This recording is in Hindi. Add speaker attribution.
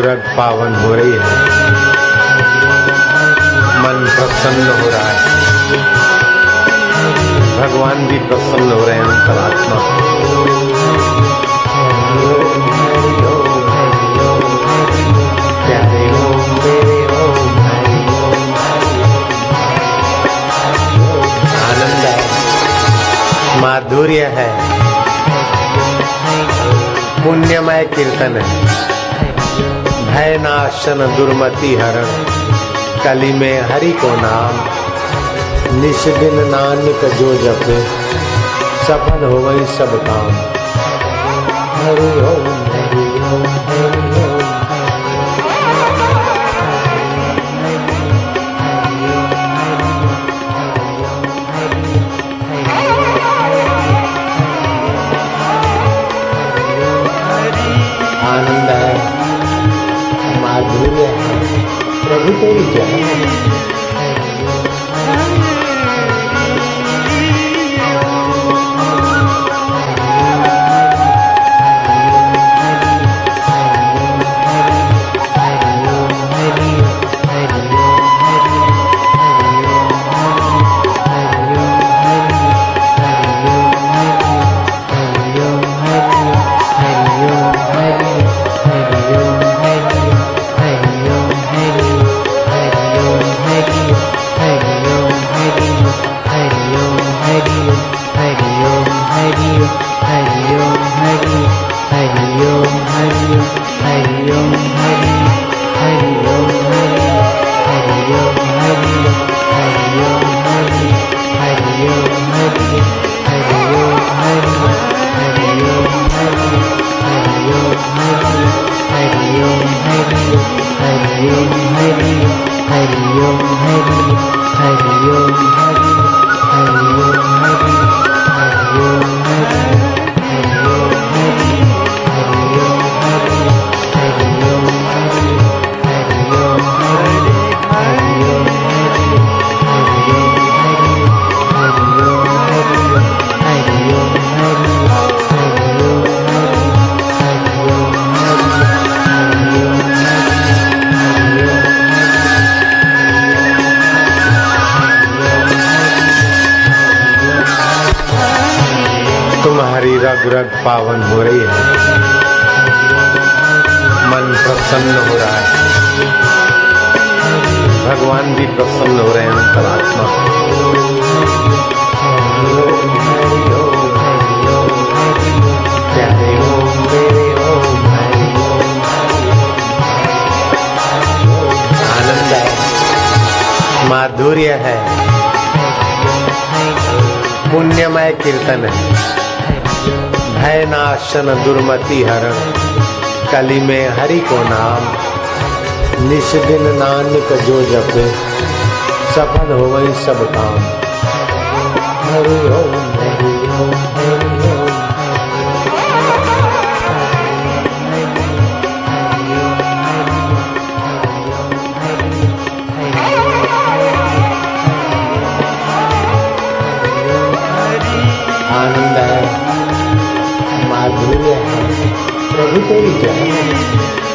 Speaker 1: रग पावन हो रही है। मन प्रसन्न हो रहा है। भगवान भी प्रसन्न हो रहे हैं अंतरात्मा। है। माधुर्य है। पुण्यमय कीर्तन है। भय नाशन दुर्मति हरण। कली में हरि को नाम। निश दिन नानक जो जपे, सफल हो गई सब काम। हरि ओम हरि ओम, हरि 都得做 हरि हरि ओम हरि हरि ओम हरि हरि ओम हरि तुम्हारी रग रग पावन हो रही है। मन प्रसन्न हो रहा है। भगवान भी प्रसन्न हो रहे हैं अंतरात्मा आनंद है। माधुर्य है। पुण्यमय कीर्तन है। भय नाशन दुर्मति हरण। कली में हरि को नाम। निश दिन नानक जो जपे, सफल हो गई सब काम। हरि हरि आनंद है माधुर्य है प्रभु तेरी जय